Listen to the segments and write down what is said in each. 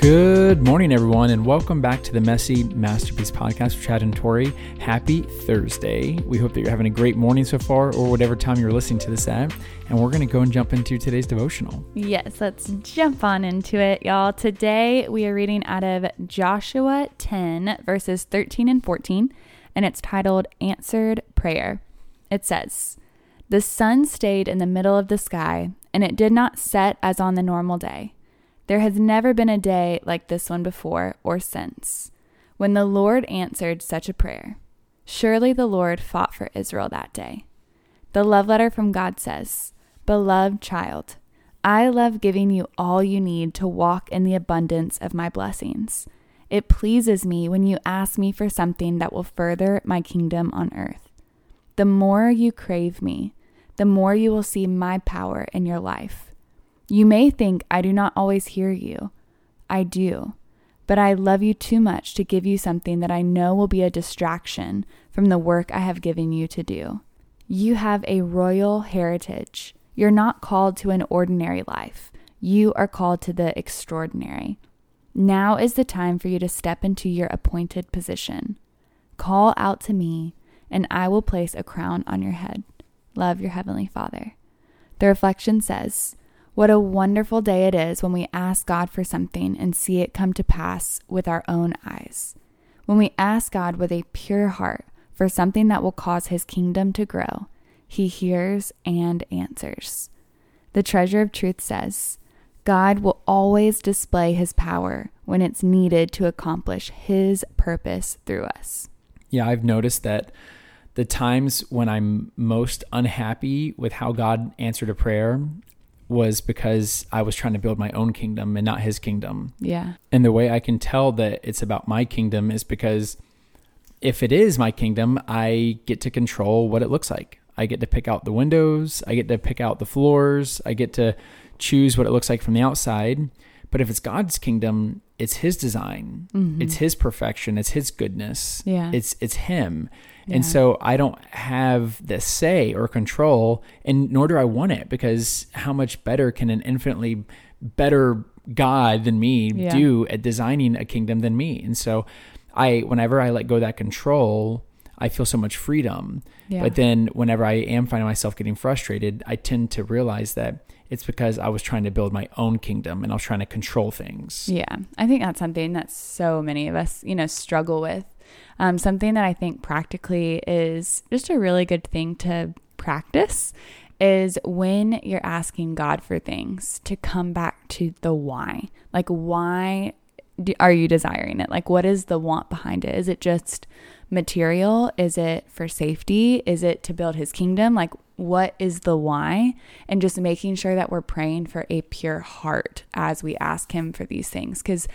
Good morning, everyone, and welcome back to the Messy Masterpiece Podcast with Chad and Tori. Happy Thursday. We hope that you're having a great morning so far, or whatever time you're listening to this at. And we're going to go and jump into today's devotional. Yes, let's jump on into it, y'all. Today we are reading out of Joshua 10, verses 13 and 14, and it's titled Answered Prayer. It says, The sun stayed in the middle of the sky, and it did not set as on the normal day. There has never been a day like this one before or since, when the Lord answered such a prayer. Surely the Lord fought for Israel that day. The love letter from God says, Beloved child, I love giving you all you need to walk in the abundance of my blessings. It pleases me when you ask me for something that will further my kingdom on earth. The more you crave me, the more you will see my power in your life. You may think I do not always hear you. I do. But I love you too much to give you something that I know will be a distraction from the work I have given you to do. You have a royal heritage. You're not called to an ordinary life. You are called to the extraordinary. Now is the time for you to step into your appointed position. Call out to me, and I will place a crown on your head. Love your Heavenly Father. The reflection says, what a wonderful day it is when we ask God for something and see it come to pass with our own eyes. When we ask God with a pure heart for something that will cause his kingdom to grow, he hears and answers. The treasure of truth says, God will always display his power when it's needed to accomplish his purpose through us. Yeah, I've noticed that the times when I'm most unhappy with how God answered a prayer was because I was trying to build my own kingdom and not his kingdom. Yeah. And the way I can tell that it's about my kingdom is because if it is my kingdom, I get to control what it looks like. I get to pick out the windows, I get to pick out the floors, I get to choose what it looks like from the outside. But if it's God's kingdom, it's his design. Mm-hmm. It's his perfection, it's his goodness. Yeah. It's it's him. And so I don't have the say or control, and nor do I want it because how much better can an infinitely better God than me yeah. do at designing a kingdom than me? And so I, whenever I let go that control, I feel so much freedom. Yeah. But then whenever I am finding myself getting frustrated, I tend to realize that it's because I was trying to build my own kingdom and I was trying to control things. Yeah. I think that's something that so many of us, you know, struggle with um, something that I think practically is just a really good thing to practice is when you're asking God for things to come back to the why. Like, why are you desiring it? Like, what is the want behind it? Is it just material? Is it for safety? Is it to build his kingdom? Like, what is the why? And just making sure that we're praying for a pure heart as we ask him for these things. Because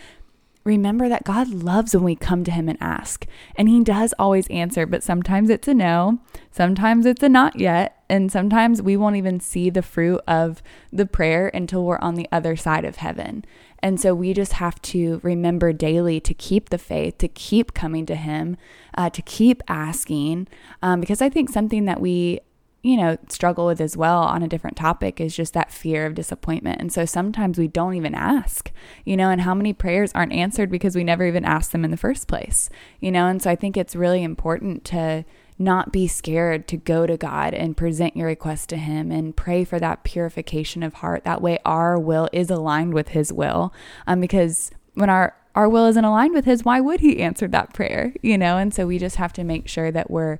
remember that God loves when we come to Him and ask. And He does always answer, but sometimes it's a no, sometimes it's a not yet. And sometimes we won't even see the fruit of the prayer until we're on the other side of heaven. And so we just have to remember daily to keep the faith, to keep coming to Him, uh, to keep asking. Um, because I think something that we you know, struggle with as well on a different topic is just that fear of disappointment. And so sometimes we don't even ask, you know, and how many prayers aren't answered because we never even asked them in the first place, you know? And so I think it's really important to not be scared to go to God and present your request to Him and pray for that purification of heart. That way, our will is aligned with His will. Um, because when our our will isn't aligned with his why would he answer that prayer you know and so we just have to make sure that we're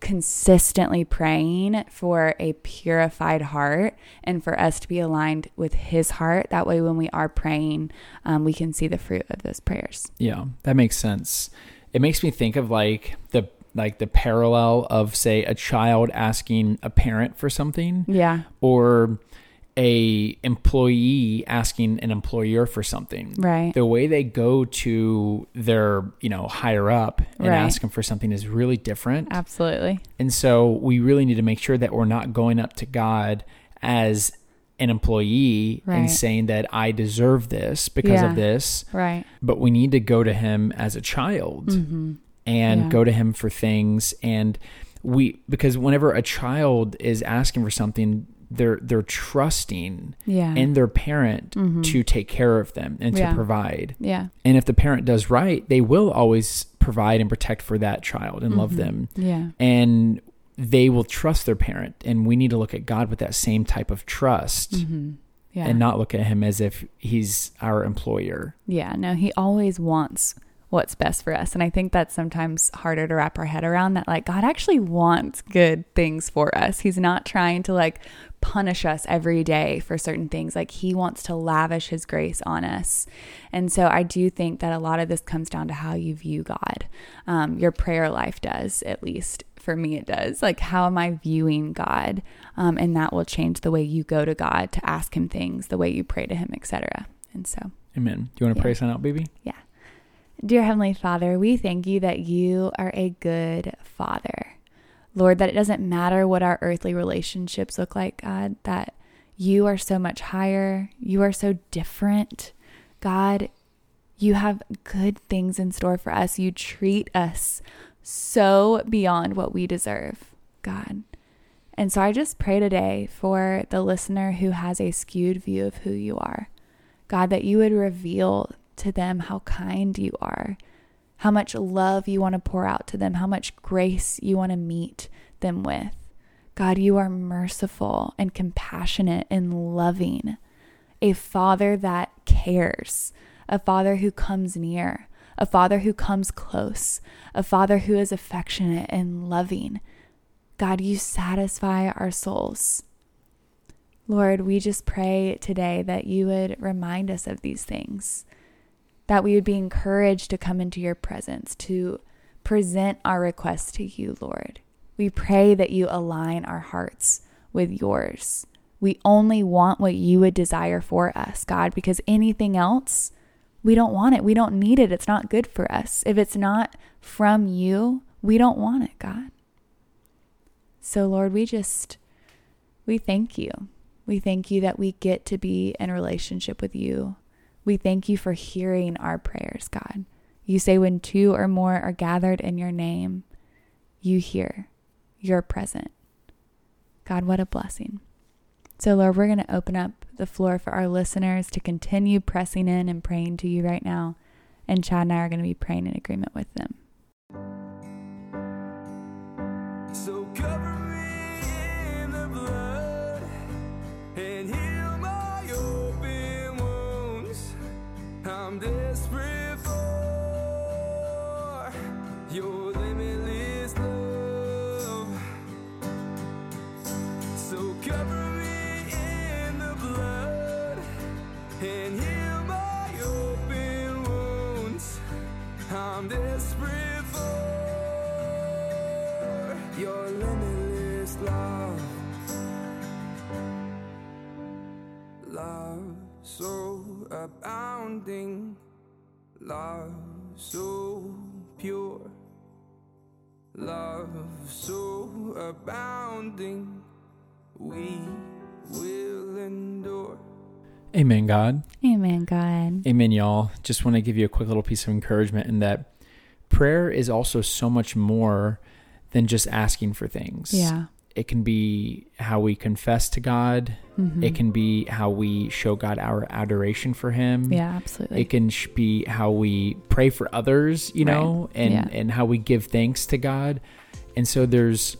consistently praying for a purified heart and for us to be aligned with his heart. That way when we are praying um, we can see the fruit of those prayers. Yeah that makes sense. It makes me think of like the like the parallel of say a child asking a parent for something yeah. or a employee asking an employer for something. Right. The way they go to their, you know, higher up and right. ask them for something is really different. Absolutely. And so we really need to make sure that we're not going up to God as an employee right. and saying that I deserve this because yeah. of this. Right. But we need to go to him as a child mm-hmm. and yeah. go to him for things and we because whenever a child is asking for something they're they're trusting Yeah. in their parent Mhm. to take care of them and to provide. yeah. And if the parent does right, they will always provide and protect for that child and love Mhm. them. Yeah. And they will trust their parent. And we need to look at God with that same type of trust hmm Yeah. and not look at him as if he's our employer. Yeah, no, he always wants what's best for us. And I think that's sometimes harder to wrap our head around that like God actually wants good things for us. He's not trying to like punish us every day for certain things. Like he wants to lavish his grace on us. And so I do think that a lot of this comes down to how you view God. Um, your prayer life does, at least for me, it does. Like, how am I viewing God? Um, and that will change the way you go to God to ask him things, the way you pray to him, etc. And so Amen. Do you want to Yeah. pray sign out, baby? Dear Heavenly Father, we thank you that you are a good Father. Lord, that it doesn't matter what our earthly relationships look like, God, that you are so much higher. You are so different. God, you have good things in store for us. You treat us so beyond what we deserve, God. And so I just pray today for the listener who has a skewed view of who you are. God, that you would reveal to them how kind you are, how much love you want to pour out to them, how much grace you want to meet them with. God, you are merciful and compassionate and loving, a father that cares, a father who comes near, a father who comes close, a father who is affectionate and loving. God, you satisfy our souls. Lord, we just pray today that you would remind us of these things, that we would be encouraged to come into your presence, to present our requests to you, Lord. We pray that you align our hearts with yours. We only want what you would desire for us, God, because anything else, we don't want it. We don't need it. It's not good for us. If it's not from you, we don't want it, God. So, Lord, we just, we thank you. We thank you that we get to be in relationship with you. We thank you for hearing our prayers, God. You say when two or more are gathered in your name, you hear, you're present. God, what a blessing. So, Lord, we're going to open up the floor for our listeners to continue pressing in and praying to you right now. And Chad and I are going to be praying in agreement with them. Love so abounding, love so pure, love so abounding, we will endure. Amen, God. Amen, God. Amen, y'all. Just want to give you a quick little piece of encouragement in that prayer is also so much more than just asking for things. Yeah. It can be how we confess to God. Mhm. It can be how we show God our adoration for Him. Yeah, absolutely. It can sh- be how we pray for others, you Right. know, and Yeah. and how we give thanks to God. And so there's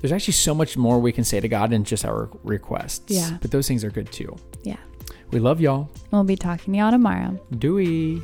there's actually so much more we can say to God than just our requests. Yeah. But those things are good too. Yeah. We love y'all. We'll be talking to y'all tomorrow. Do we?